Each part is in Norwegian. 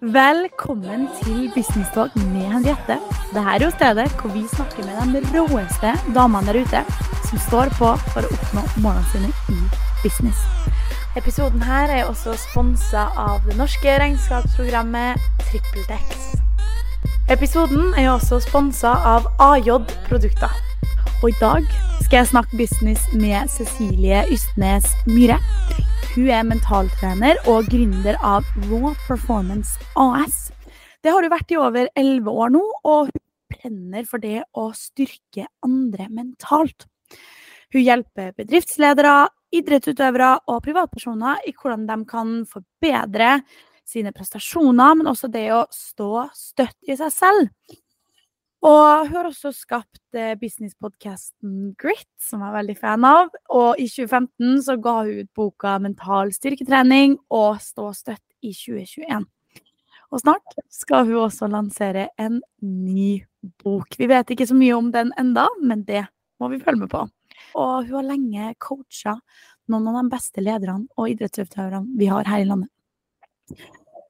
Velkommen til Business Talk med Henriette. Dette er jo stedet hvor vi snakker med de råeste damene der ute som står på for å oppnå målene sine i business. Episoden her er også sponsa av det norske regnskapsprogrammet TrippelTex. Episoden er også sponsa av AJ Produkter. Og i dag skal jeg snakke business med Cecilie Ystnes Myhre. Hun er mentaltrener og gründer av Raw Performance AS. Det har hun vært i over elleve år nå, og hun brenner for det å styrke andre mentalt. Hun hjelper bedriftsledere, idrettsutøvere og privatpersoner i hvordan de kan forbedre sine prestasjoner, men også det å stå støtt i seg selv. Og hun har også skapt eh, businesspodkasten Grit, som jeg er veldig fan av. Og i 2015 så ga hun ut boka Mental styrketrening og Stå støtt i 2021. Og snart skal hun også lansere en ny bok. Vi vet ikke så mye om den enda, men det må vi følge med på. Og hun har lenge coacha noen av de beste lederne og idrettsutøverne vi har her i landet.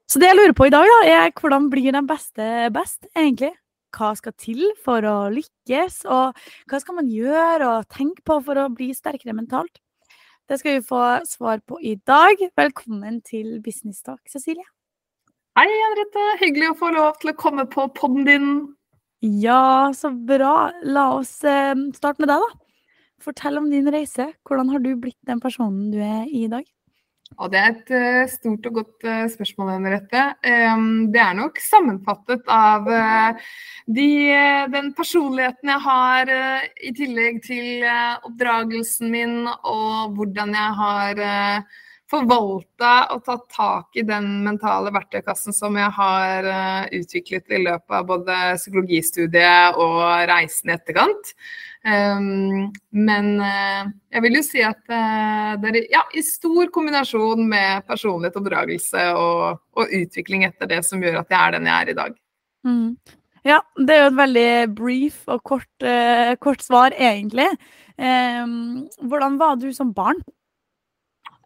Så det jeg lurer på i dag, da, er hvordan blir de beste best, egentlig? Hva skal til for å lykkes, og hva skal man gjøre og tenke på for å bli sterkere mentalt? Det skal vi få svar på i dag. Velkommen til Business Talk, Cecilie. Hei, Henriette. Hyggelig å få lov til å komme på podden din. Ja, så bra. La oss eh, starte med deg, da. Fortell om din reise. Hvordan har du blitt den personen du er i dag? Og det er et uh, stort og godt uh, spørsmål, Henriette. Det er nok sammenfattet av uh, de, den personligheten jeg har, i tillegg til oppdragelsen min og hvordan jeg har forvalta og tatt tak i den mentale verktøykassen som jeg har utviklet i løpet av både psykologistudiet og reisen i etterkant. Um, men uh, jeg vil jo si at uh, det er ja, i stor kombinasjon med personlighet, oppdragelse og, og, utvikling etter det som gjør at jeg er den jeg er i dag. Mm. Ja, det er jo et veldig brief og kort, uh, kort svar, egentlig. Um, hvordan var du som barn?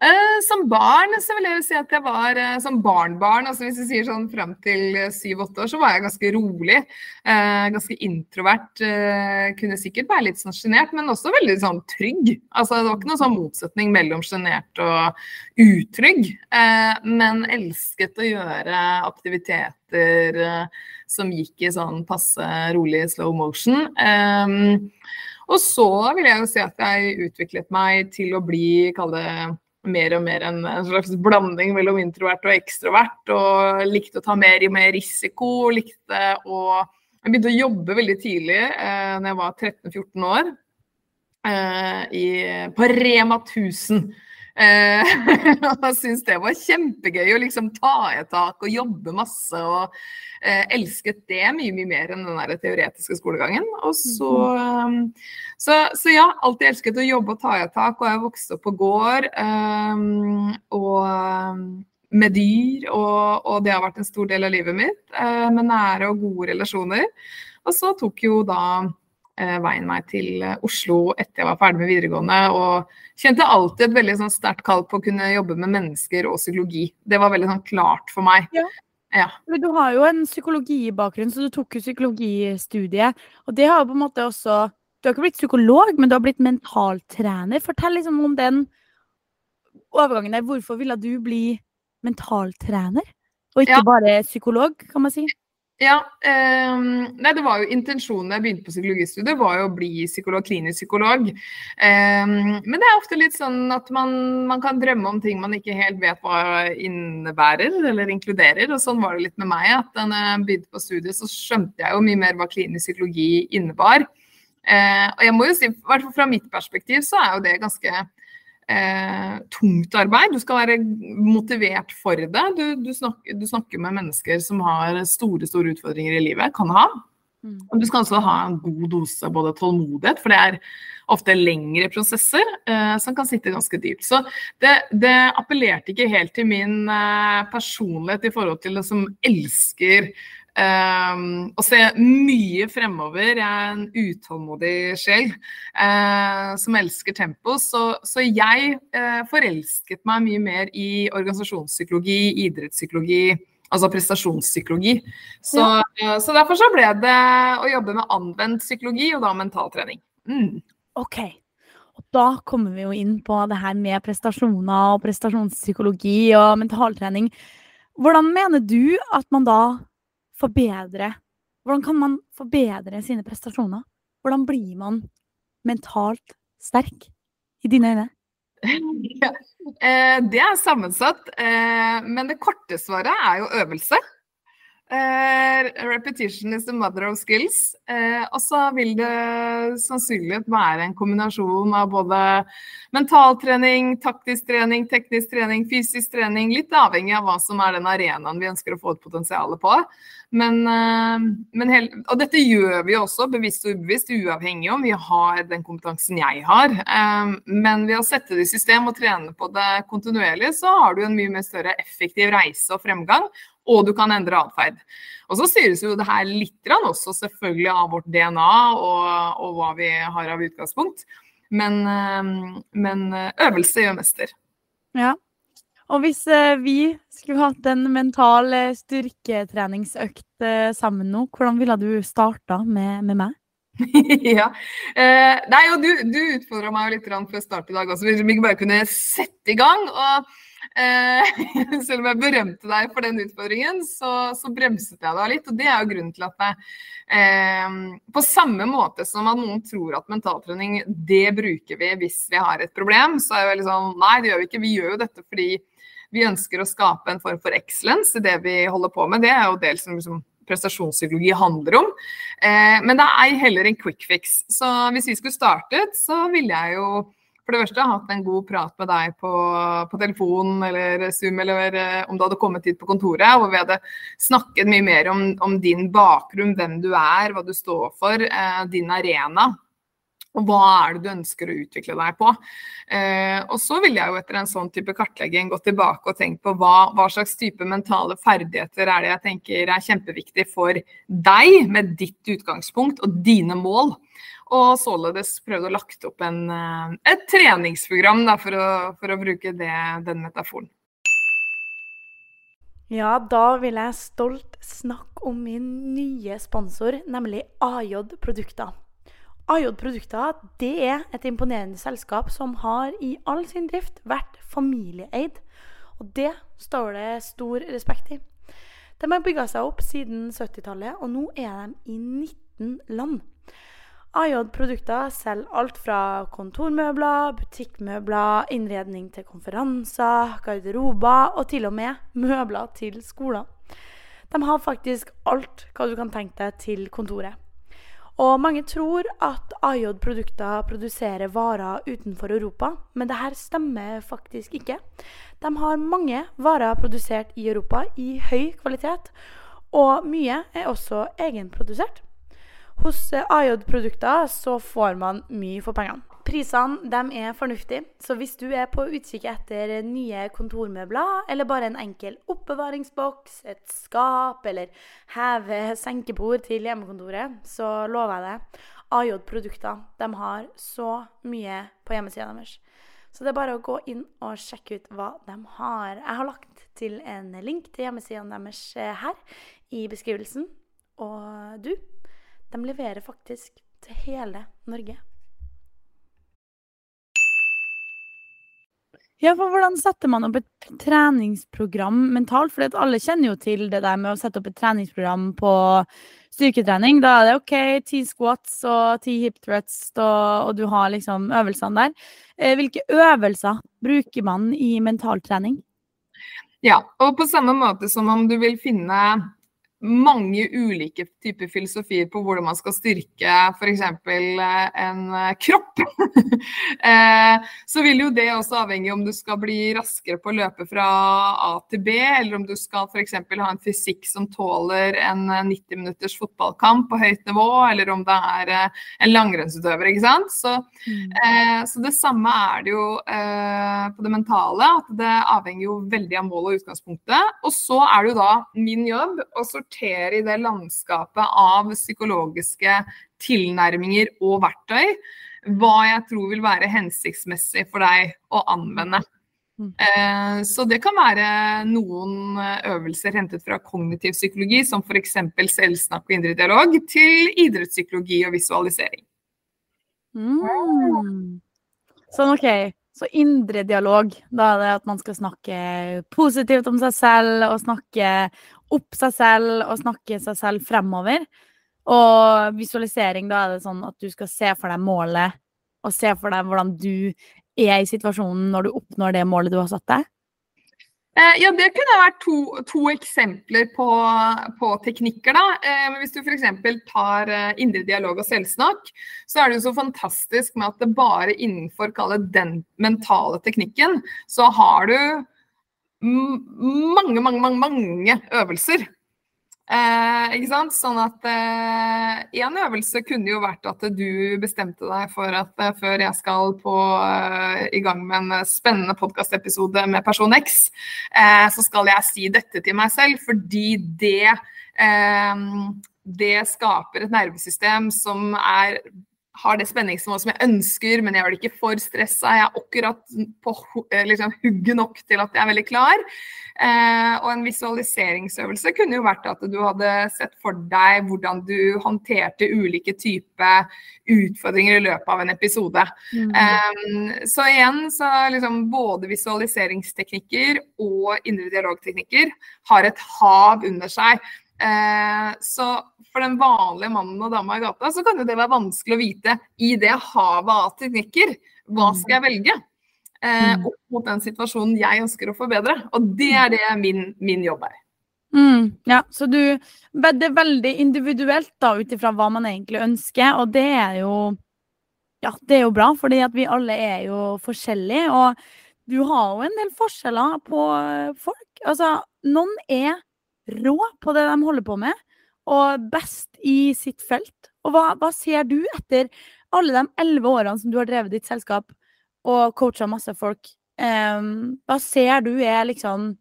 Eh, som barn så vil jeg si at jeg var eh, som barnbarn, altså hvis vi sier sånn fram til syv-åtte år, så var jeg ganske rolig. Eh, ganske introvert. Eh, kunne sikkert være litt sånn sjenert, men også veldig sånn trygg. Altså det var ikke noen sånn motsetning mellom sjenert og utrygg. Men elsket å gjøre aktiviteter som gikk i sånn passe rolig slow motion. og så vil jeg jo si at jeg utviklet meg til å bli, kall det mer og mer en, en, slags blanding mellom introvert og ekstrovert. Og likte å ta mer og mer risiko. Likte å Jeg begynte å jobbe veldig tidlig, eh, når jeg var 13-14 år, eh, i, på Rema 1000. Eh, og jeg syntes det var kjempegøy å liksom ta i tak og jobbe masse. Og eh, elsket det mye mye mer enn den der teoretiske skolegangen. Og så, um, så, så, ja, alltid elsket å jobbe og ta i tak. Og jeg vokste opp på gård. eh, og med dyr, og, og, det har vært en stor del av livet mitt. Uh, med nære og gode relasjoner. Og så tok jo da Eh, veien meg til eh, Oslo etter jeg var ferdig med videregående. Og kjente alltid et veldig sånn, sterkt kall på å kunne jobbe med mennesker og psykologi. Det var veldig sånn, klart for meg. Ja. Ja. Du har jo en psykologibakgrunn, så du tok jo psykologistudiet. Og det har jo på en måte også Du har ikke blitt psykolog, men du har blitt mentaltrener. Fortell liksom om den overgangen der. Hvorfor ville du bli mentaltrener, og ikke ja. bare psykolog, kan man si? Ja, um, nei, det var jo Intensjonen da jeg begynte på psykologistudiet, var jo å bli psykolog, klinisk psykolog. Um, men det er ofte litt sånn at man, man, kan drømme om ting man ikke helt vet hva innebærer eller inkluderer. Og sånn var det litt med meg. at Da jeg begynte på studiet, så skjønte jeg jo mye mer hva klinisk psykologi innebar. Uh, og jeg må jo si, i fra mitt perspektiv, så er jo det ganske eh, tungt arbeid. Du skal være motivert for det. Du, du, snakker, du, snakker, med mennesker som har store store utfordringer i livet, kan ha. Mm. Og du skal også ha en god dose både tålmodighet, for det er ofte lengre prosesser eh, som kan sitte ganske dypt. Så det, det, appellerte ikke helt til min eh, personlighet i forhold til det som elsker Um, og se mye fremover. Jeg er en utålmodig sjel uh, som elsker tempo. Så, så jeg uh, forelsket meg mye mer i organisasjonspsykologi, idrettspsykologi, altså prestasjonspsykologi. Så, ja. så, derfor så ble det å jobbe med anvendt psykologi, og da mentaltrening. Mm. OK. Og da kommer vi jo inn på det her med prestasjoner og prestasjonspsykologi og mentaltrening. Hvordan mener du at man da forbedrer Hvordan kan man forbedre sine prestasjoner? Hvordan blir man mentalt sterk, i dine øyne? Ja, eh, det er sammensatt, eh, men det korte svaret er jo øvelse. Uh, repetition is the mother of skills. Uh, og så vil det sannsynligvis være en kombinasjon av både mentaltrening, taktisk trening, teknisk trening, fysisk trening. Litt avhengig av hva som er den arenaen vi ønsker å få et potensialet på. Men, uh, men og dette gjør vi også bevisst og ubevisst, uavhengig om vi har den kompetansen jeg har. men ved å sette det i system og trene på det kontinuerlig, så har du en mye mer større effektiv reise og fremgang og du kan endre atferd. Og så styres jo det her litt også selvfølgelig av vårt DNA og, og hva vi har av utgangspunkt. Men, eh, men, eh, øvelse gjør mester. Ja. Og hvis eh, vi skulle hatt en mental styrketreningsøkt sammen nå, hvordan ville du starta med, med meg? ja. Eh, nei, og du, du utfordra meg jo litt før start i dag også, hvis vi ikke bare kunne sette i gang. og selv om jeg berømte deg for den utfordringen, så, så, bremset jeg deg litt. Og det er jo grunnen til at jeg, eh, på samme måte som at noen tror at mentaltrening, det bruker vi hvis vi har et problem, så er jeg veldig sånn nei, det gjør vi ikke. Vi gjør jo dette fordi vi ønsker å skape en form for excellence i det vi holder på med. Det er jo dels som liksom, prestasjonspsykologi handler om. Eh, men det er heller en quick fix. Så hvis vi skulle startet, så ville jeg jo for det første hatt en god prat med deg på, på telefon eller Zoom, eller eh, om du hadde kommet hit på kontoret, hvor vi hadde snakket mye mer om, om din bakgrunn, hvem du er, hva du står for, eh, din arena. Og hva er det du ønsker å utvikle deg på? Eh, og så ville jeg jo etter en sånn type kartlegging gått tilbake og tenkt på hva, hva, slags type mentale ferdigheter er det jeg tenker er kjempeviktig for deg, med ditt utgangspunkt og dine mål. Og således prøvd å lagt opp en, eh, et treningsprogram da, for, å, for, å, bruke det, den metaforen. Ja, da vil jeg stolt snakke om min nye sponsor, nemlig AJ Produkter. AJ Produkter det er et imponerende selskap som har i all sin drift vært familieeid. Og det står det stor respekt i. De har bygga seg opp siden 70-tallet, og nå er de i 19 land. AJ Produkter selger alt fra kontormøbler, butikkmøbler, innredning til konferanser, garderober og til og med møbler til skoler. De har faktisk alt hva du kan tenke deg til kontoret. Og mange tror at AJ Produkter produserer varer utenfor Europa, men det her stemmer faktisk ikke. De har mange varer produsert i Europa i høy kvalitet, og mye er også egenprodusert. Hos eh, AJ-produkter så får man mye for pengene. Prisene er fornuftige, så hvis du er på utkikk etter nye kontormøbler, eller bare en enkel oppbevaringsboks, et skap eller heve-senkebord til hjemmekontoret, så lover jeg det. AJ-produkter de har så mye på hjemmesida deres. Så det er bare å gå inn og sjekke ut hva de har. Jeg har lagt til en link til hjemmesidene deres eh, her i beskrivelsen. Og du de leverer faktisk til hele Norge. Ja, for Hvordan setter man opp et treningsprogram mentalt? For alle kjenner jo til det der med å sette opp et treningsprogram på styrketrening. Da er det OK, ti squats og ti hip thrusts, og, og, du har liksom øvelsene der. Eh, hvilke øvelser bruker man i mentaltrening? Ja, og på samme måte som om du vil finne mange ulike typer filosofier på hvordan man skal styrke f.eks. Eh, en eh, kropp. Eh, så vil jo det også avhenge om du skal bli raskere på å løpe fra A til B, eller om du skal f.eks. ha en fysikk som tåler en 90 minutters fotballkamp på høyt nivå, eller om det er en langrennsutøver. ikke sant? Så, mm. så, det samme er det jo på det mentale, at det avhenger jo veldig av målet og utgangspunktet. Og så er det jo da min jobb å sortere sortere i det landskapet av psykologiske tilnærminger og verktøy hva jeg tror vil være hensiktsmessig for deg å anvende. Mm. Eh, så det kan være noen øvelser hentet fra kognitiv psykologi, som f.eks. selvsnakk og indre dialog, til idrettspsykologi og visualisering. Mm. Sånn, OK. Så indre dialog, da er det at man skal snakke positivt om seg selv, og snakke opp seg selv, og snakke seg selv fremover. Og visualisering, da er det sånn at du skal se for deg målet, og se for deg hvordan du er i situasjonen når du oppnår det målet du har satt deg? Eh, ja, Det kunne vært to, to eksempler på, på, teknikker. da. Eh, hvis du f.eks. tar eh, indre dialog og selvsnakk, så er det jo så fantastisk med at det bare innenfor den mentale teknikken, så har du mange, mange, mange, mange øvelser Eh, ikke sant? Sånn at én eh, øvelse kunne jo vært at du bestemte deg for at eh, før jeg skal på, eh, i gang med en spennende podkastepisode med person X, eh, så skal jeg si dette til meg selv, fordi det eh, det skaper et nervesystem som er har det spenningsnivået som jeg ønsker, men jeg er ikke for stressa. Jeg er akkurat på liksom, hugget nok til at jeg er veldig klar. Eh, og en visualiseringsøvelse kunne jo vært at du hadde sett for deg hvordan du håndterte ulike typer utfordringer i løpet av en episode. Mm. Eh, så igjen så liksom både visualiseringsteknikker og indre dialogteknikker har et hav under seg. Eh, så for den vanlige mannen og dama i gata, så kan jo det være vanskelig å vite i det havet av teknikker, hva mm. skal jeg velge? Eh, mm. opp mot den situasjonen jeg ønsker å forbedre. Og det er det min, min jobb er. Mm, ja, så du Det er veldig individuelt da, ut ifra hva man egentlig ønsker, og det er jo Ja, det er jo bra, fordi at vi alle er jo forskjellige, og du har jo en del forskjeller på folk. Altså, noen er rå på det de holder på med, og best i sitt felt. Og hva, hva ser du etter alle de elleve årene som du har drevet ditt selskap og coacha masse folk? Um, hva ser du er liksom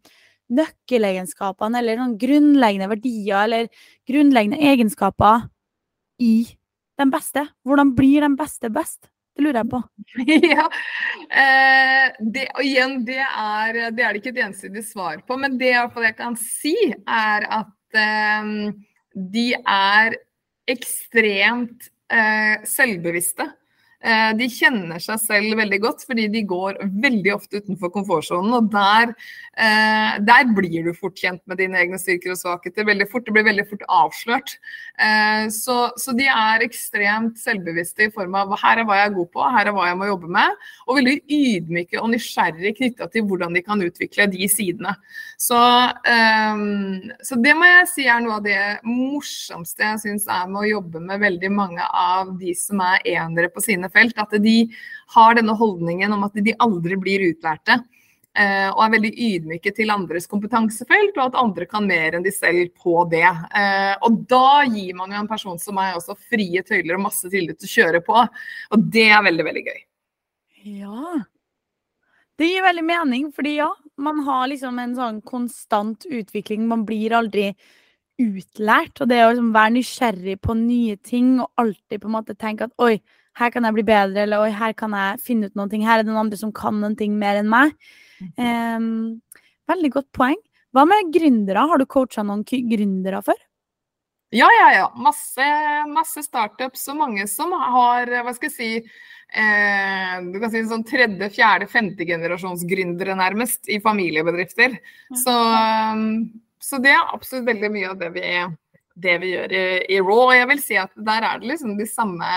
nøkkelegenskapene eller noen grunnleggende verdier eller grunnleggende egenskaper i den beste? Hvordan blir den beste best? Det lurer jeg på. ja, eh, det, og igjen, det er, det er, det ikke et ensidig svar på. Men det jeg kan si, er at eh, de er ekstremt eh, selvbevisste. Eh, de kjenner seg selv veldig godt fordi de går veldig ofte utenfor komfortsonen. Og der, eh, der, blir du fort kjent med dine egne styrker og svakheter. veldig fort, Det blir veldig fort avslørt. Eh, så, så, de er ekstremt selvbevisste i form av her er hva jeg er god på, her er hva jeg må jobbe med. Og veldig ydmyke og nysgjerrige knytta til hvordan de kan utvikle de sidene. Så, så det må jeg si er noe av det morsomste jeg syns er med å jobbe med veldig mange av de som er enere på sine felt. At de har denne holdningen om at de aldri blir utlærte. Eh, og er veldig ydmyke til andres kompetansefelt, og at andre kan mer enn de selv på det. Eh, og da gir man jo en person som meg også frie tøyler og masse tillit til å kjøre på. Og det er veldig, veldig gøy. Ja. Det gir veldig mening, fordi ja, man har liksom en sånn konstant utvikling. Man blir aldri utlært. Og det å liksom være nysgjerrig på nye ting og alltid på en måte tenke at oi, her kan jeg bli bedre, eller oi, her kan jeg finne ut noen ting. Her er det noen andre som kan noen ting mer enn meg. Um, veldig godt poeng. Hva med gründere? Har du coacha noen gründere før? Ja, ja, ja. Masse, masse startups og mange som har, hva skal jeg si eh, du kan si sånn tredje, fjerde, femte generasjons gründere nærmest i familiebedrifter. Så, så det er absolutt veldig mye av det vi er det vi gjør i, i Raw. Og jeg vil si at der er det liksom de samme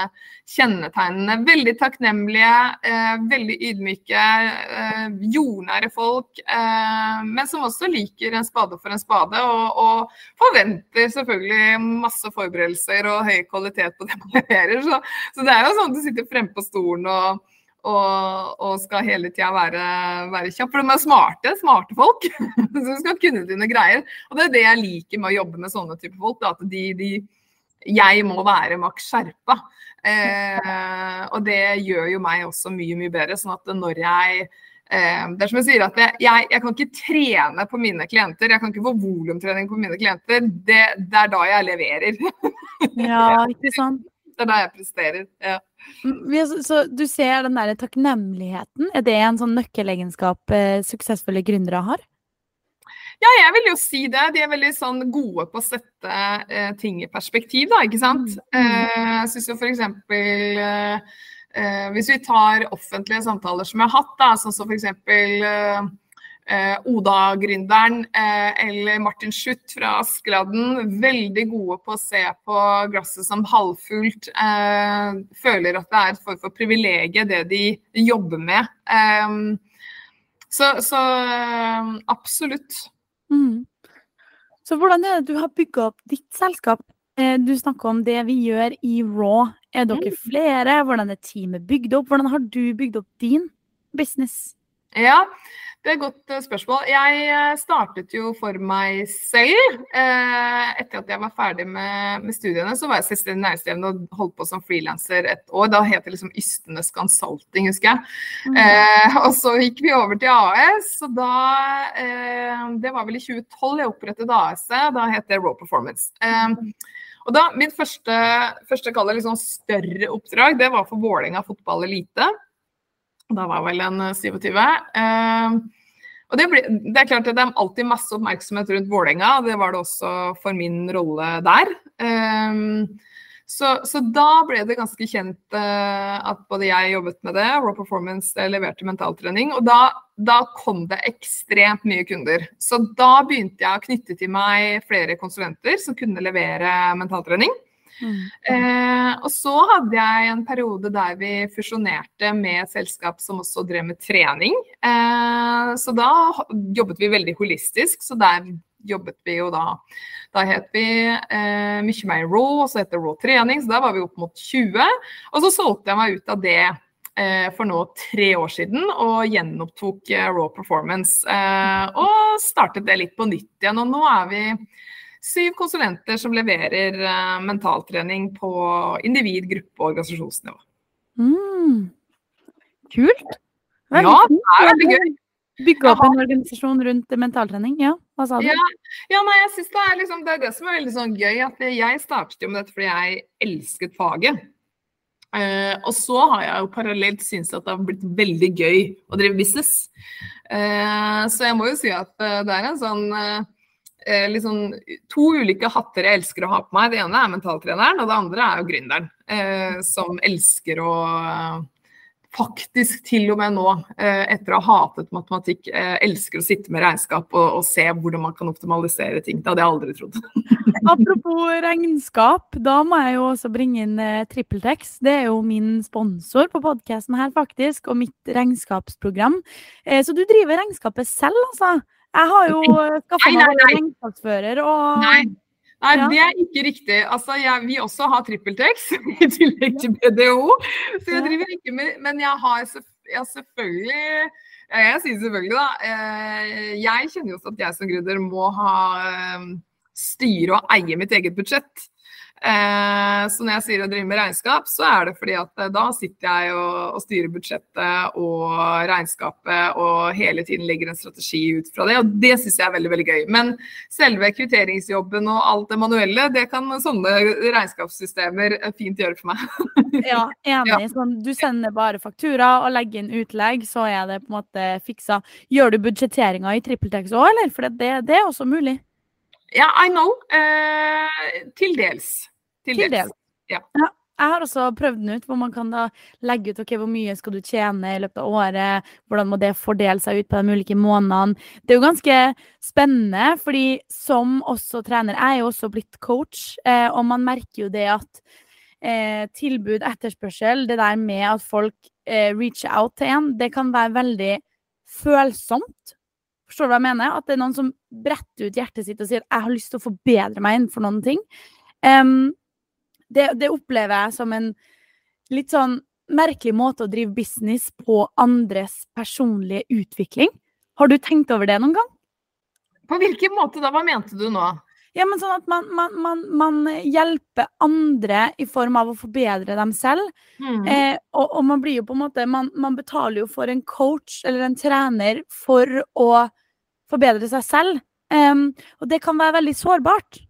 kjennetegnene. Veldig takknemlige, eh, veldig ydmyke, eh, jordnære folk. Eh, men som også liker en spade for en spade, og, og, forventer selvfølgelig masse forberedelser og høy kvalitet på det man leverer. Så, så det er jo sånn at du sitter fremme på stolen og og, og, skal hele tida være, være, kjapp. For de er smarte, smarte folk. så du skal kunne dine greier. Og det er det jeg liker med å jobbe med sånne typer folk. Da, at de, de, jeg må være maks skjerpa. Eh, og det gjør jo meg også mye, mye bedre. Sånn at når jeg eh, det er som jeg sier at jeg, jeg, jeg, kan ikke trene på mine klienter. Jeg kan ikke få volumtrening på mine klienter. Det, det er da jeg leverer. ja, ikke sant. Det er der jeg presterer. Ja. Mm, så, så, du ser den der takknemligheten. Er det en sånn nøkkelegenskap eh, suksessfulle gründere har? Ja, jeg vil jo si det. De er veldig sånn gode på å sette eh, ting i perspektiv, da, ikke sant. Mm. Eh, jeg syns jo eksempel eh, eh, Hvis vi tar offentlige samtaler som jeg har hatt, da, sånn som eksempel eh, eh, Oda-gründeren eller Martin Schutt fra Askeladden. Veldig gode på å se på glasset som halvfullt. føler at det er et form for privilegium, det de jobber med. så, så absolutt. Mm. Så hvordan er det du har bygga opp ditt selskap? Eh, du snakker om det vi gjør i Raw. Er dere mm. flere? Hvordan er teamet bygd opp? Hvordan har du bygd opp din business? Ja, det er et godt eh, spørsmål. Jeg eh, startet jo for meg selv. Eh, etter at jeg var ferdig med, studiene, så var jeg selvstendig næringsdrivende og holdt på som frilanser et år. Da het det liksom Ystenes Consulting, husker jeg. Mm. Eh, og så gikk vi over til AS, og da eh, Det var vel i 2012 jeg opprettet AS. Da het det Raw Performance. Eh, og da, Min første, første liksom større oppdrag det var for Vålerenga fotball elite. Da var vel en 27. Uh, og det, ble, det, er klart at det er alltid masse oppmerksomhet rundt Vålerenga, det var det også for min rolle der. Um, så, så, da ble det ganske kjent uh, at både jeg jobbet med det, Raw Performance leverte mentaltrening, og da, da, kom det ekstremt mye kunder. Så da begynte jeg å knytte til meg flere konsulenter som kunne levere mentaltrening. Mm. Eh, og så hadde jeg en periode der vi fusjonerte med et selskap som også drev med trening. Eh, så da jobbet vi veldig holistisk. Så der jobbet vi jo da Da het vi eh, mye mer Raw, og så het det Raw trening. Så da var vi opp mot 20. Og så solgte jeg meg ut av det eh, for nå tre år siden og gjenopptok eh, Raw Performance. Eh, og startet det litt på nytt igjen. Og nå er vi syv konsulenter som leverer uh, mentaltrening på individ-, gruppe- og organisasjonsnivå. Mm. Kult. Det ja, det er veldig gøy. Bygge opp en organisasjon rundt mentaltrening, ja. Hva sa du? Ja, ja nei, jeg synes det er, liksom, det er det som er veldig sånn gøy. at Jeg startet jo med dette fordi jeg elsket faget. Uh, og så har jeg jo parallelt syntes at det har blitt veldig gøy å drive business. Uh, så jeg må jo si at det er en sånn eh, liksom, to ulike hatter jeg elsker å ha på meg. Det ene er mentaltreneren, og det andre er jo gründeren. Eh, som elsker å faktisk til og med nå, eh, etter å ha hatet matematikk, eh, elsker å sitte med regnskap og, og, se hvordan man kan optimalisere ting. Det hadde jeg aldri trodd. Apropos regnskap, da må jeg jo også bringe inn eh, TrippelTex. Det er jo min sponsor på podkasten her, faktisk, og mitt regnskapsprogram. Eh, så du driver regnskapet selv, altså? Jeg har jo skaffa meg regnskapsfører og Nei. Nei, ja. det er ikke riktig. Altså, jeg, vi også har TrippelTex i tillegg til BDO. Så jeg driver ikke med Men jeg har jeg selvfølgelig Jeg sier selvfølgelig, da. Eh, jeg kjenner jo også at jeg som gründer må ha eh, styre og eie mitt eget budsjett. Eh, så når jeg sier å drive med regnskap, så er det fordi at eh, da sitter jeg og, og, styrer budsjettet og regnskapet og hele tiden legger en strategi ut fra det. Og det syns jeg er veldig veldig gøy. Men selve kvitteringsjobben og alt det manuelle, det kan sånne regnskapssystemer eh, fint gjøre for meg. ja, enig. Ja. Sånn, du sender bare faktura og legger inn utlegg, så er det på en måte fiksa. Gjør du budsjetteringa i TrippelTex òg, eller? For det, det er også mulig. Ja, I know. Uh, til dels. Til, til dels. Ja. ja. Jeg har også prøvd den ut, hvor man kan da legge ut okay, hvor mye skal du tjene i løpet av året. Hvordan må det fordele seg ut på de ulike månedene. Det er jo ganske spennende, fordi som også trener Jeg er jo også blitt coach, eh, og man merker jo det at eh, tilbud, etterspørsel, det der med at folk eh, reacher out til en, det kan være veldig følsomt Forstår du hva jeg mener? At det er noen som bretter ut hjertet sitt og sier 'jeg har lyst til å forbedre meg innenfor noen ting'. Um, det, det, opplever jeg som en litt sånn merkelig måte å drive business på andres personlige utvikling. Har du tenkt over det noen gang? På hvilken måte da? Hva mente du nå? Ja, men sånn at man, man, man, man, hjelper andre i form av å forbedre dem selv. Mm. Eh, og, og, man blir jo på en måte man, betaler jo for en coach eller en trener for å forbedre seg selv. Um, og det kan være veldig sårbart.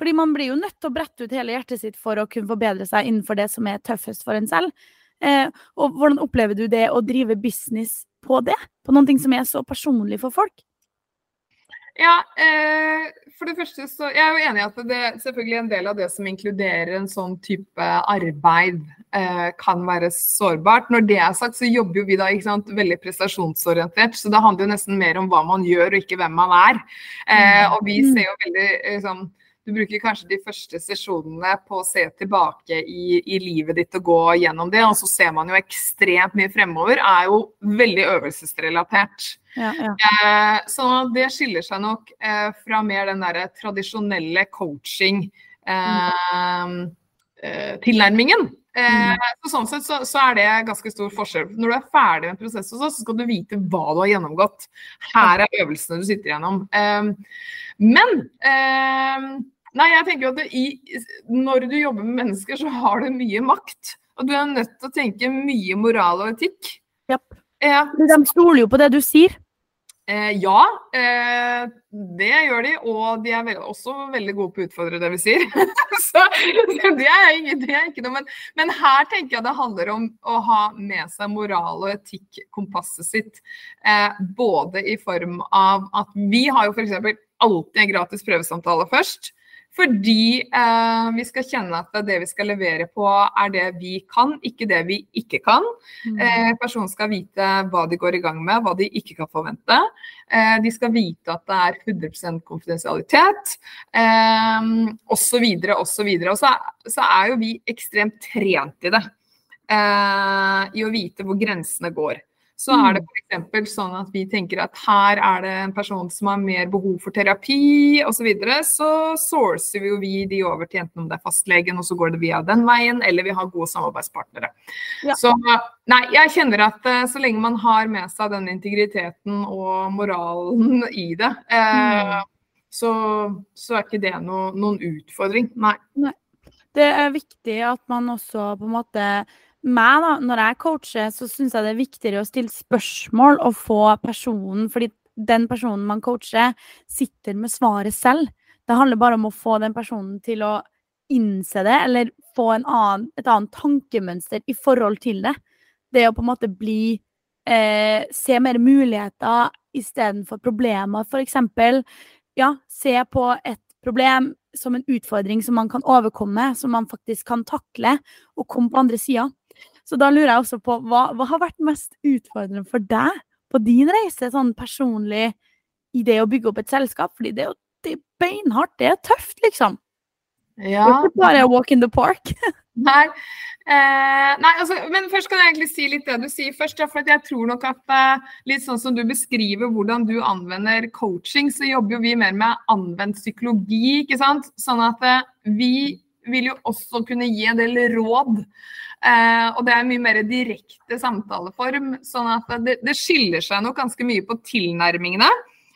Fordi man blir jo nødt til å brette ut hele hjertet sitt for å kunne forbedre seg innenfor det som er tøffest for en selv. Eh, og hvordan opplever du det å drive business på det? På noe som er så personlig for folk? Ja, eh, for det første så Jeg er jo enig i at det selvfølgelig en del av det som inkluderer en sånn type arbeid, eh, kan være sårbart. Når det er sagt, så jobber jo vi da sant, veldig prestasjonsorientert. Så det handler jo nesten mer om hva man gjør, og ikke hvem man er. Eh, og vi mm. ser jo veldig liksom, du bruker kanskje de første sesjonene på å se tilbake i, i, livet ditt og gå gjennom det, og så ser man jo ekstremt mye fremover. Er jo veldig øvelsesrelatert. Ja, ja. Eh, så det skiller seg nok eh, fra mer den derre tradisjonelle coaching. Eh, eh tilnærmingen. Eh, mm. så sånn sett så, så, er det ganske stor forskjell. Når du er ferdig med en prosess så skal du vite hva du har gjennomgått. Her er øvelsene du sitter gjennom. Eh, men eh, nei, jeg tenker jo at i, når du jobber med mennesker, så har du mye makt. Og du er nødt til å tenke mye moral og etikk. Yep. Ja. De stoler jo på det du sier. Eh, ja, eh, det gjør de. Og de er ve også veldig gode på å utfordre det vi sier. så det er, ikke, det er ikke noe. Men, men, her tenker jeg det handler om å ha med seg moral og etikk-kompasset sitt. Eh, både i form av at vi har jo f.eks. alltid en gratis prøvesamtale først. Fordi eh, vi skal kjenne at det vi skal levere på er det vi kan, ikke det vi ikke kan. Mm. Eh, personen skal vite hva de går i gang med, hva de ikke kan forvente. Eh, de skal vite at det er 100% konfidensialitet, eh, osv. osv. Og så, så er jo vi ekstremt trent i det. Eh, I å vite hvor grensene går. Så er det mm. f.eks. sånn at vi tenker at her er det en person som har mer behov for terapi osv. Så, videre, så sourcer vi jo vi de over til enten om det er fastlegen, og så går det via den veien, eller vi har gode samarbeidspartnere. Ja. Så nei, jeg kjenner at uh, så lenge man har med seg den integriteten og moralen i det, eh, mm. så, så, er ikke det no, noen utfordring. Nei. nei. Det er viktig at man også på en måte meg, da, når jeg coacher, så syns jeg det er viktigere å stille spørsmål og få personen Fordi den personen man coacher, sitter med svaret selv. Det handler bare om å få den personen til å innse det, eller få annen, et annet tankemønster i forhold til det. Det å på en måte bli eh, Se mer muligheter istedenfor problemer. Eksempel, ja, se på et problem som en utfordring som man kan overkomme, som man faktisk kan takle, og komme på andre sida. Så da lurer jeg også på hva, hva har vært mest utfordrende for deg på din reise, sånn personlig, i det å bygge opp et selskap? Fordi det er jo det er beinhardt, det er tøft, liksom. Ja. Det er ikke bare walk in the park. Nei. Eh, nei, altså, men først kan jeg egentlig si litt det du sier først. Ja, for jeg tror nok at eh, litt sånn som du beskriver hvordan du anvender coaching, så jobber jo vi mer med anvendt psykologi. ikke sant? Sånn at eh, vi vil jo også kunne gi en del råd Eh, og det er mye mer direkte samtaleform. sånn at det, det skiller seg nok ganske mye på tilnærmingene.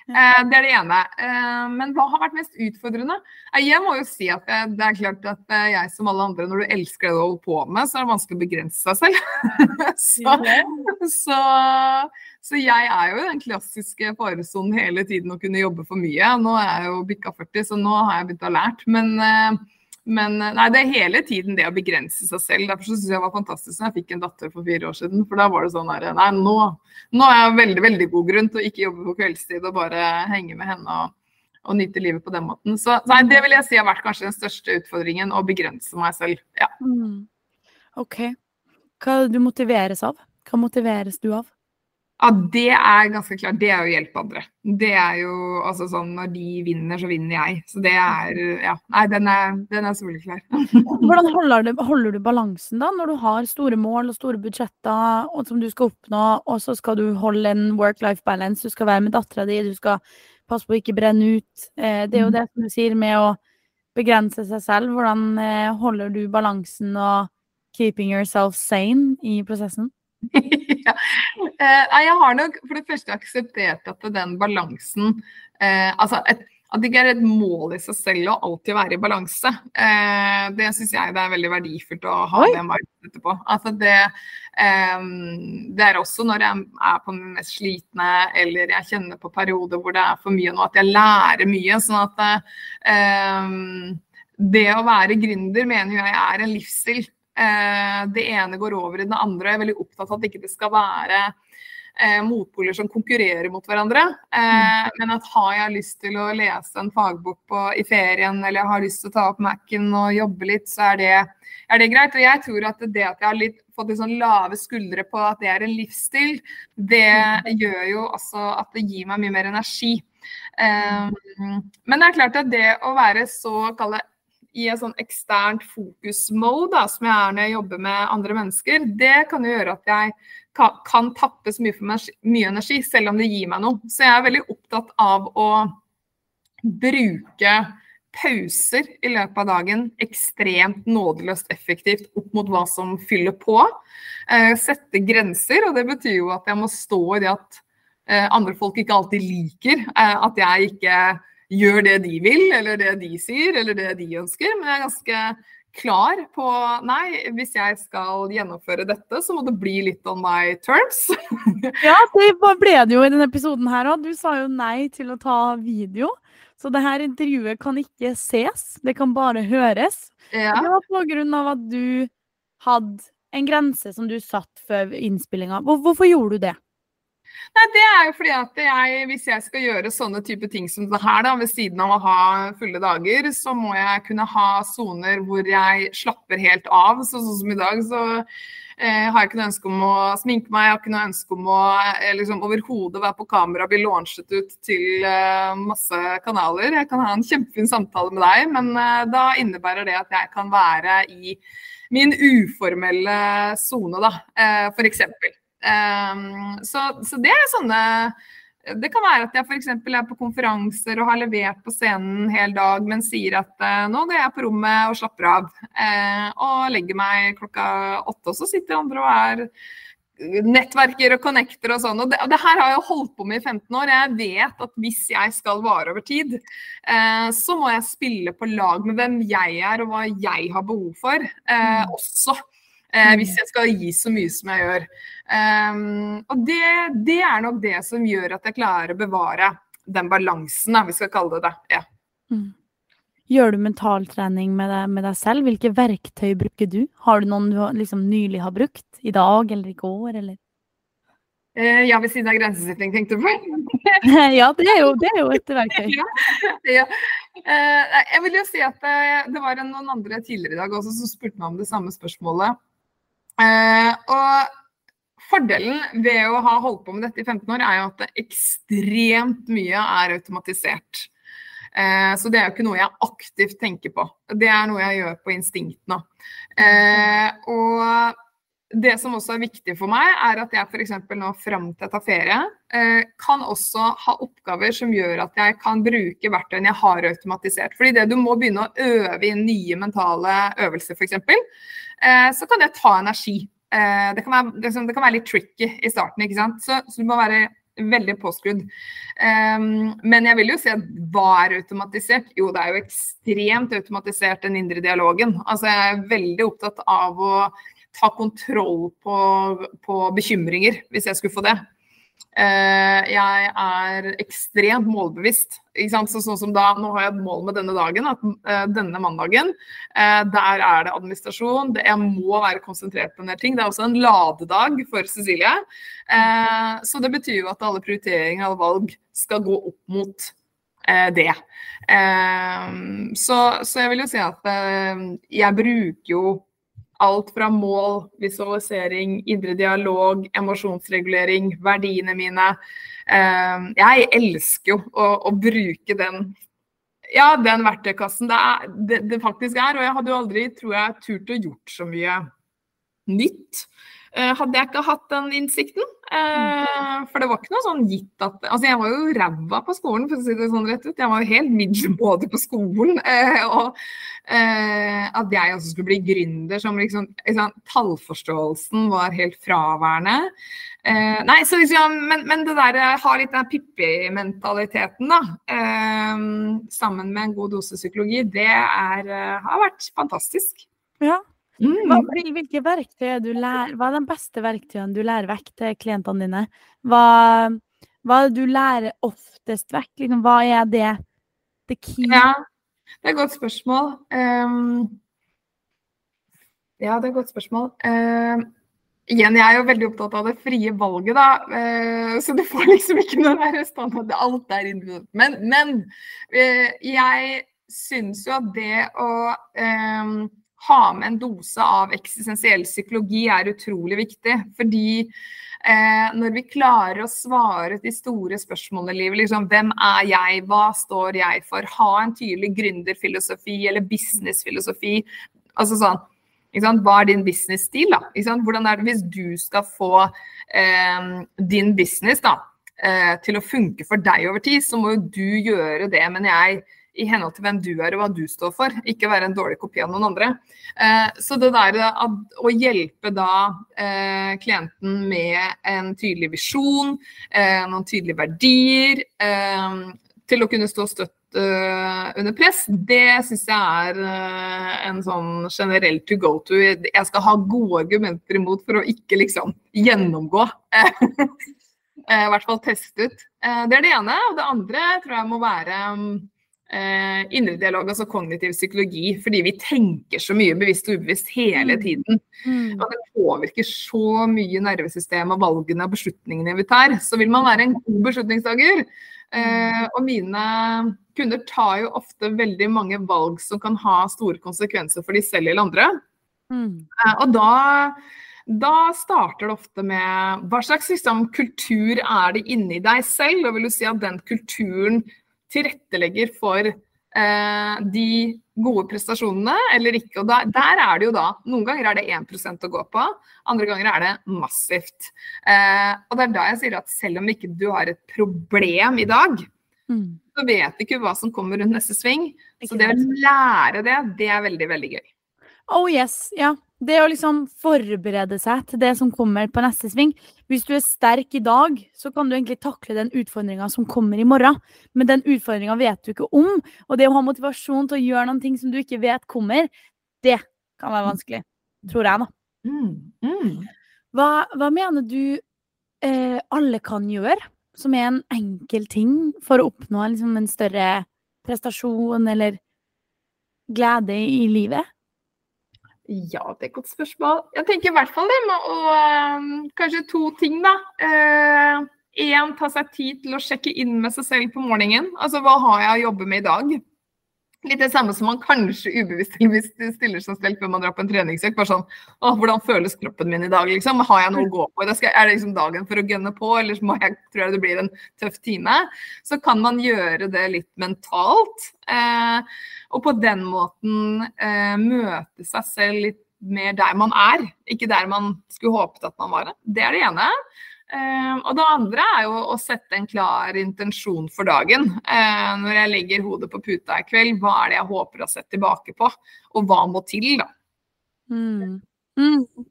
Eh, det er det ene. Eh, men hva har vært mest utfordrende? Jeg må jo si at det, det er klart at jeg som alle andre, når du elsker det du holder på med, så er det vanskelig å begrense seg selv. så, så, så, jeg er jo den klassiske faresonen hele tiden å kunne jobbe for mye. Nå er jeg jo bikka 40, så nå har jeg begynt å ha lært. Men men eh, nei, det er hele tiden det å begrense seg selv. Derfor syns jeg det var fantastisk da jeg fikk en datter for fire år siden. For da var det sånn her Nei, nå, nå er jeg veldig, veldig god grunn til å ikke jobbe på kveldstid og bare henge med henne og, og nyte livet på den måten. Så nei, det vil jeg si har vært kanskje den største utfordringen, å begrense meg selv. Ja. Mm. OK. Hva du motiveres av? Hva motiveres du av? Ja, det er ganske klart. Det er jo hjelpe andre. Det er jo altså sånn når de vinner, så vinner jeg. Så det er Ja. Nei, den er, den er soleklar. Hvordan holder du, holder du, balansen da, når du har store mål og store budsjetter og som du skal oppnå, og så skal du holde en work-life balance, du skal være med dattera di, du skal passe på å ikke brenne ut. Eh, det er jo mm. det som du sier med å begrense seg selv. Hvordan eh, holder du balansen og keeping yourself sane i prosessen? ja. eh, jeg har nok for det første akseptert at den balansen eh, altså et, At det ikke er et mål i seg selv å alltid være i balanse. Eh, det syns jeg det er veldig verdifullt å ha Oi. den varmen etterpå. Altså det, eh, det er også når jeg er på min mest slitne eller jeg kjenner på perioder hvor det er for mye nå, at jeg lærer mye. sånn at eh, det å være gründer mener jeg er en livsstil. Eh, det ene går over i det andre. og Jeg er veldig opptatt av at ikke det ikke skal være eh, motpoler som konkurrerer mot hverandre. Eh, mm. men at har jeg lyst til å lese en fagbok på, i ferien, eller jeg har lyst til å ta opp Mac-en og jobbe litt, så er det, er det, greit. Og jeg tror at det at jeg har litt, fått litt sånn lave skuldre på at det er en livsstil, det mm. gjør jo også at det gir meg mye mer energi. Men det er klart at det å være så kalle i en sånn eksternt fokus-mode, som jeg er når jeg jobber med andre mennesker, det kan jo gjøre at jeg kan, tappes mye for meg, mye energi, selv om det gir meg noe. Så jeg er veldig opptatt av å bruke pauser i løpet av dagen ekstremt nådeløst effektivt opp mot hva som fyller på. Eh, sette grenser, og det betyr jo at jeg må stå i det at eh, andre folk ikke alltid liker. Eh, at jeg ikke gjør det de vil, eller det de sier, eller det de ønsker. Men jeg er ganske klar på Nei, hvis jeg skal gjennomføre dette, så må det bli litt on my terms. ja, det ble det jo i denne episoden her òg. Du sa jo nei til å ta video. Så det her intervjuet kan ikke ses, det kan bare høres. Ja. Det var på grunn av at du hadde en grense som du satt før innspillinga. Hvorfor gjorde du det? Nei, Det er jo fordi at jeg, hvis jeg skal gjøre sånne type ting som det her, da, ved siden av å ha fulle dager, så må jeg kunne ha soner hvor jeg slapper helt av. Så, sånn som i dag, så eh, har jeg ikke noe ønske om å sminke meg, jeg har ikke noe ønske om å eh, liksom, overhodet være på kamera bli launchet ut til eh, masse kanaler. Jeg kan ha en kjempefin samtale med deg, men eh, da innebærer det at jeg kan være i min uformelle sone, da, eh, f.eks. Um, så, så, det er sånne Det kan være at jeg f.eks. er på konferanser og har levert på scenen en hel dag, men sier at uh, nå går jeg på rommet og slapper av. Uh, og legger meg klokka åtte, og så sitter andre og er nettverker og connecter og sånn. Og det, og det, her har jeg holdt på med i 15 år. Jeg vet at hvis jeg skal vare over tid, eh, så må jeg spille på lag med hvem jeg er og hva jeg har behov for eh, mm. også. Eh, hvis jeg skal gi så mye som jeg gjør. Um, og det, det, er nok det som gjør at jeg klarer å bevare den balansen, da, vi skal kalle det det. Ja. Mm. Gjør du mentaltrening med deg, med deg, selv? Hvilke verktøy bruker du? Har du noen du liksom nylig har brukt? I dag eller i går, eller? Eh, ja, ved siden av grensesetting, tenkte du på? ja, det er, jo, det er, jo, et verktøy. ja, ja. Eh, jeg vil jo si at eh, det var noen andre tidligere i dag også som spurte meg om det samme spørsmålet. Eh, og fordelen ved å ha holdt på med dette i 15 år, er jo at ekstremt mye er automatisert. Eh, så det er jo ikke noe jeg aktivt tenker på. Det er noe jeg gjør på instinkt nå. Eh, og det som også er viktig for meg, er at jeg f.eks. nå fram til jeg tar ferie, kan også ha oppgaver som gjør at jeg kan bruke verktøyene jeg har automatisert. Fordi det du må begynne å øve i nye mentale øvelser, f.eks., Eh, så kan det ta energi. Eh, det kan, være, liksom, det kan være litt tricky i starten, ikke sant. Så, så du må være veldig påskrudd. Um, men jeg vil jo si at hva er automatisert? Jo, det er jo ekstremt automatisert, den indre dialogen. Altså, jeg er veldig opptatt av å ta kontroll på, på bekymringer, hvis jeg skulle få det. Eh, jeg er ekstremt målbevisst. Så, sånn som da, Nå har jeg et mål med denne dagen. at uh, Denne mandagen uh, der er det administrasjon. Det, jeg må være konsentrert på en del ting. Det er også en ladedag for Cecilie. Så det betyr jo at alle prioriteringer og valg skal gå opp mot det. Så, så, jeg vil jo si at jeg bruker jo alt fra mål, visualisering, indre dialog, emosjonsregulering, verdiene mine. Eh, jeg elsker jo å, å bruke den ja, den verktøykassen det, er, det, det, faktisk er. Og jeg hadde jo aldri, tror jeg, turt å gjort så mye nytt. Eh, hadde jeg ikke hatt den innsikten. Eh, for det var ikke noe sånn gitt at Altså, jeg var jo ræva på skolen, for å si det sånn rett ut. Jeg var jo helt middelmådig på skolen. Eh, og at jeg også skulle bli gründer som liksom, liksom Tallforståelsen var helt fraværende. nei, så liksom, men, men det der har litt den Pippi-mentaliteten, da. sammen med en god dose psykologi, det er, har vært fantastisk. Ja, Mm. Hva, hvilke verktøy du lærer, hva er de beste verktøyene du lærer vekk til klientene dine? Hva, hva er det du lærer oftest vekk? Liksom, hva er det the key? Ja. Det er et godt spørsmål. Um, ja, det er et godt spørsmål. Um, igjen, jeg er jo veldig opptatt av det frie valget, da. Uh, så du får liksom ikke noe der standard. Alt er individuelt. Men, men uh, jeg syns jo at det å um, ha med en dose av eksistensiell psykologi er utrolig viktig. Fordi eh, når vi klarer å svare de store spørsmålene i livet, liksom, hvem er jeg, hva står jeg for, ha en tydelig gründerfilosofi eller businessfilosofi. altså sånn, Hva er din businessstil? da? Hvordan er det hvis du skal få eh, din business da, eh, til å funke for deg over tid, så må jo du gjøre det, mener jeg i henhold til hvem du er og hva du står for, ikke være en dårlig kopi av noen andre. Eh, så det der å hjelpe da eh, klienten med en tydelig visjon, eh, noen tydelige verdier, til å kunne stå støtt under press, det syns jeg er en sånn generell to go to. Jeg skal ha gode argumenter imot for å ikke liksom gjennomgå. I hvert fall teste ut. Det er det ene. Og det andre tror jeg må være eh, indre dialog, altså kognitiv psykologi, fordi vi tenker så mye bevisst og ubevisst hele mm. tiden. Mm. Og det påvirker så mye nervesystem og valgene og beslutningene vi tar. Så vil man være en god beslutningstaker. Eh, og mine kunder tar jo ofte veldig mange valg som kan ha store konsekvenser for de selv eller andre. Mm. Eh, og da da starter det ofte med hva slags liksom, kultur er det inni deg selv? Og vil du si at den kulturen tilrettelegger for eh, de gode prestasjonene eller ikke. Og der, der, er det jo da Noen ganger er det 1% å gå på, andre ganger er det massivt. Eh, og det er da jeg sier at selv om ikke du har et problem i dag, mm. så vet du ikke hva som kommer rundt neste sving. Så det å lære det, det er veldig, veldig gøy. Oh yes, ja. Det å liksom forberede seg til det som kommer på neste sving. Hvis du er sterk i dag, så kan du egentlig takle den utfordringa som kommer i morgen. Men den utfordringa vet du ikke om. Og det å ha motivasjon til å gjøre noen ting som du ikke vet kommer, det kan være vanskelig. Tror jeg, da. Mm, mm. Hva, hva, mener du eh, alle kan gjøre, som er en enkel ting for å oppnå liksom, en større prestasjon eller glede i livet? Ja, det er et godt spørsmål. Jeg tenker i hvert fall det med å øh, Kanskje to ting, da. Én, uh, ta seg tid til å sjekke inn med seg selv på morgenen. Altså hva har jeg å jobbe med i dag? Litt det samme som man kanskje ubevisst stiller seg selv før man drar på en treningsøkt. Bare sånn Å, hvordan føles kroppen min i dag, liksom? Har jeg noe å gå på? er det liksom dagen for å gønne på, eller må jeg, tror jeg det blir en tøff time? Så kan man gjøre det litt mentalt. Eh, og på den måten eh, møte seg selv litt mer der man er, ikke der man skulle håpet at man var. Det er det ene. Uh, og det andre er jo å sette en klar intensjon for dagen. Uh, når jeg legger hodet på puta i kveld, hva er det jeg håper å sette tilbake på? Og hva må til, da? Mm. Mm.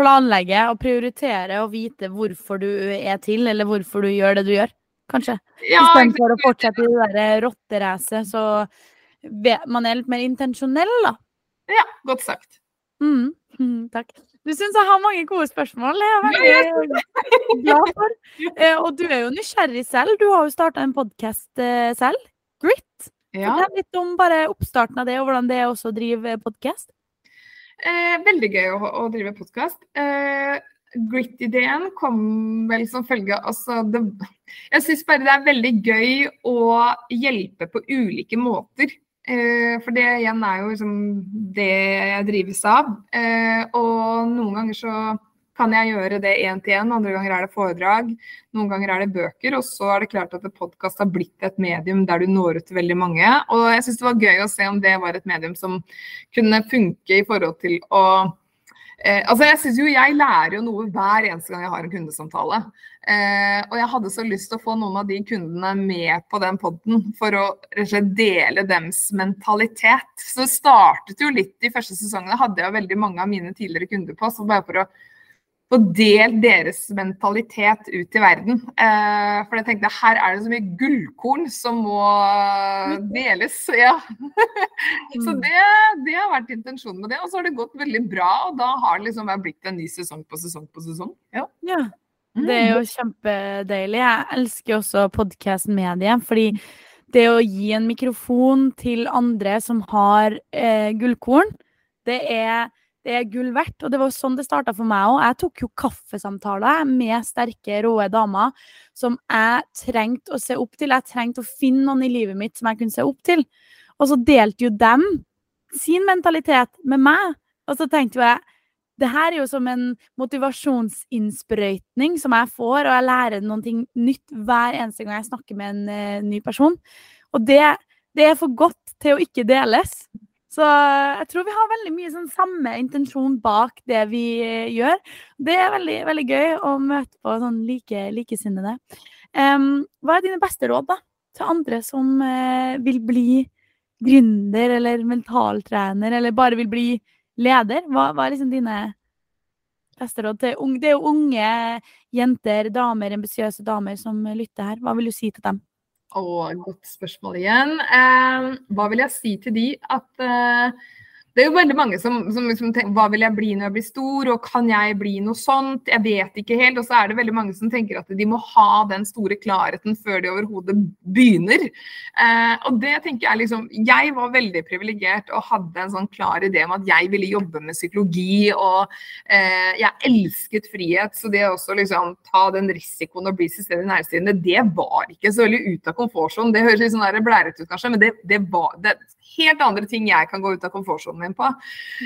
Planlegge og prioritere og vite hvorfor du er til, eller hvorfor du gjør det du gjør, kanskje. Ja, Istedenfor å fortsette i det der rotteracet, så man er litt mer intensjonell, da. Ja, godt sagt. Mm. takk. Du syns jeg har mange gode spørsmål. Jeg er veldig glad for. Eh, og du er jo nysgjerrig selv. Du har jo starta en podkast eh, selv. Grit. Ja. Fortell litt om bare oppstarten av det, og hvordan det er også å drive podkast. Eh, veldig gøy å, å drive podkast. Eh, Grit-ideen kom vel som følge altså det, Jeg syns bare det er veldig gøy å hjelpe på ulike måter. Eh, for det igjen er jo liksom det jeg drives av. Eh, og noen ganger så kan jeg gjøre det én til én, andre ganger er det foredrag, noen ganger er det bøker. Og så er det klart at podkast har blitt et medium der du når ut til veldig mange. Og jeg syns det var gøy å se om det var et medium som kunne funke i forhold til å Eh, altså jeg synes jo jeg lærer jo noe hver eneste gang jeg har en kundesamtale. Eh, og jeg hadde så lyst til å få noen av de kundene med på den poden for å dele dems mentalitet. Så det startet jo litt de første sesongene. Hadde jeg veldig mange av mine tidligere kunder på. så bare for å få delt deres mentalitet ut i verden. Eh, for jeg tenkte her er det så mye gullkorn som må deles. Ja. så mm. det, det, har vært intensjonen med det. Og så har det gått veldig bra, og da har det liksom blitt en ny sesong på sesong på sesong. Ja. ja. Det er jo kjempedeilig. Jeg elsker også podkast-mediet, fordi det å gi en mikrofon til andre som har eh, gullkorn, det er, det er gull verdt. Og det var sånn det starta for meg òg. Jeg tok jo kaffesamtaler med sterke, råe damer som jeg trengte å se opp til. Jeg trengte å finne noen i livet mitt som jeg kunne se opp til. Og så delte jo dem sin mentalitet med meg. Og så tenkte jo jeg det her er jo som en motivasjonsinnsprøytning som jeg får, og jeg lærer noe nytt hver eneste gang jeg snakker med en uh, ny person. Og det, det, er for godt til å ikke deles. Så jeg tror vi har veldig mye sånn samme intensjon bak det vi uh, gjør. Det er veldig, veldig gøy å møte på sånn like, likesinnede. Um, hva er dine beste råd da, til andre som uh, vil bli gründer eller mentaltrener, eller bare vil bli leder? Hva, hva er liksom dine beste råd til unge? Det er jo unge jenter, damer, ambisiøse damer som lytter her. Hva vil du si til dem? Å, godt spørsmål igjen. Eh, hva vil jeg si til de? At eh, det er jo veldig mange som, som som, tenker hva vil jeg bli når jeg blir stor, og kan jeg bli noe sånt? Jeg vet ikke helt. Og så er det veldig mange som tenker at de må ha den store klarheten før de overhodet begynner. Eh, og det tenker jeg liksom Jeg var veldig privilegert og hadde en sånn klar idé om at jeg ville jobbe med psykologi, og eh, jeg elsket frihet. Så det å liksom ta den risikoen og bli selvstendig næringsdrivende, det var ikke så veldig ut av komfortsonen. Det høres litt sånn blærete ut kanskje, men det, det var det, helt andre ting jeg kan gå ut av komfortsonen min på.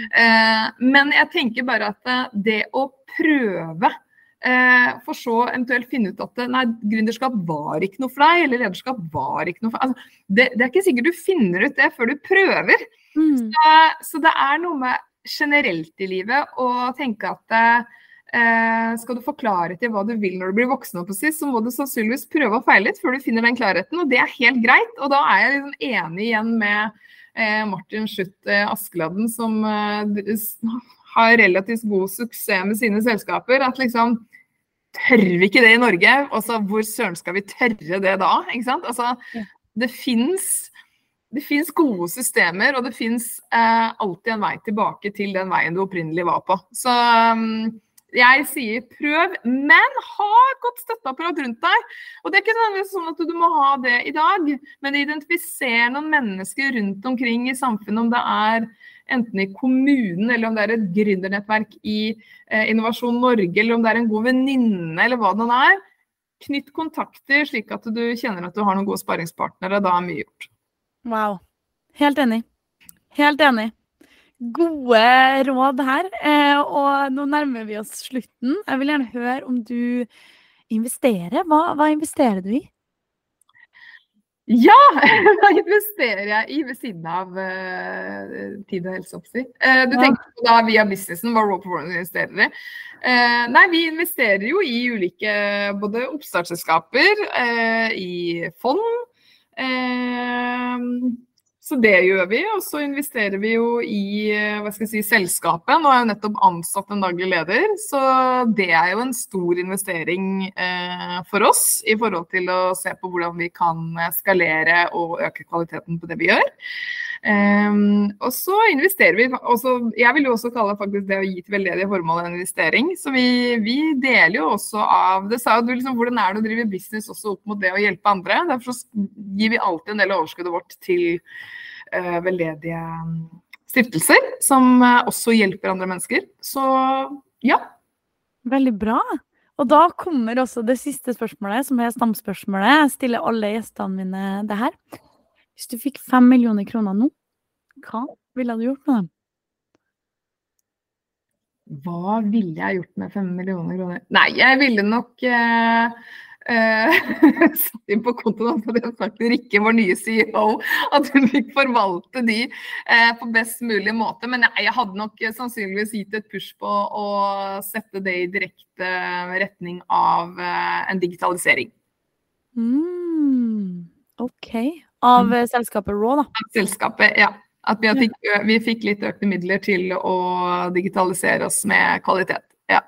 Eh, men jeg tenker bare at eh, det å prøve eh, for så eventuelt finne ut at nei, gründerskap var ikke noe for deg, eller lederskap var ikke noe for deg. Altså, det, det, er ikke sikkert du finner ut det før du prøver. Mm. Så, så, det er noe med generelt i livet å tenke at eh, skal du få klarhet i hva du vil når du blir voksen, opp så må du sannsynligvis prøve og feile litt før du finner den klarheten. Og det er helt greit. Og da er jeg liksom enig igjen med Martin Schutt eh, Askeladden, som eh, har relativt god suksess med sine selskaper. At liksom Tør vi ikke det i Norge? Altså, hvor søren skal vi tørre det da? Altså, det fins det fins gode systemer, og det fins eh, alltid en vei tilbake til den veien du opprinnelig var på. Så um, jeg sier prøv, men ha et godt støtteapparat rundt deg. Og det er ikke nødvendigvis sånn at du må ha det i dag, men identifiser noen mennesker rundt omkring i samfunnet, om det er enten i kommunen, eller om det er et gründernettverk i eh, Innovasjon Norge, eller om det er en god venninne, eller hva det er. Knytt kontakter, slik at du kjenner at du har noen gode sparringspartnere. Da er mye gjort. Wow. Helt enig. Helt enig gode råd her. Eh, og nå nærmer vi oss slutten. Jeg vil gjerne høre om du investerer. Hva, hva investerer du i? Ja! Hva investerer jeg i ved siden av uh, tid og helse? Uh, du ja. tenker på da via businessen, hva Raw Performance investerer i? Uh, nei, vi investerer jo i ulike både oppstartsselskaper, i fond. Så det gjør vi. Og så investerer vi jo i eh, hva skal jeg si, selskapet. Nå er jeg nettopp ansatt en daglig leder, så det er jo en stor investering eh, for oss i forhold til å se på hvordan vi kan skalere og øke kvaliteten på det vi gjør. Um, og så investerer vi også, Jeg vil jo også kalle faktisk det å gi til veldedige formål en investering. Så vi, vi, deler jo også av Det sa jo du liksom hvordan er det å drive business også opp mot det å hjelpe andre. Derfor gir vi alltid en del av overskuddet vårt til uh, veldedige mm, stiftelser, som uh, også hjelper andre mennesker. Så ja. Veldig bra. Og da kommer også det siste spørsmålet, som er stamspørsmålet. Jeg stiller alle gjestene mine det her. Hvis du fikk fem millioner kroner nå, hva ville du gjort med dem? Hva ville jeg gjort med fem millioner kroner? Nei, jeg ville nok eh, eh, satt inn på kontoen og hadde sagt til Rikke, vår nye CEO, at hun fikk forvalte de eh, på best mulig måte. Men jeg, jeg hadde nok sannsynligvis gitt et push på å sette det i direkte retning av en digitalisering. Mm, OK. Av mm. selskapet Raw, da? Selskapet, ja. At vi fikk, vi fikk, litt økte midler til å digitalisere oss med kvalitet. Ja.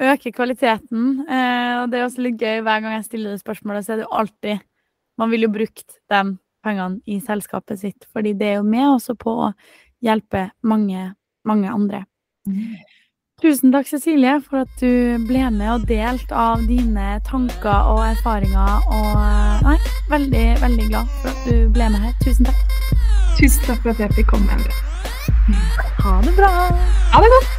Øke kvaliteten. Eh, og det er også litt gøy hver gang jeg stiller det spørsmålet, så er det jo alltid Man vil jo brukt de pengene i selskapet sitt, fordi det er jo med også på å hjelpe mange, mange andre. Mm. Tusen takk, Cecilie, for at du ble med og delte av dine tanker og erfaringer. Og eh, nei, veldig, veldig glad for at du ble med her. Tusen takk. Tusen takk for at jeg fikk komme. Endre. Ha det bra. Ha det godt.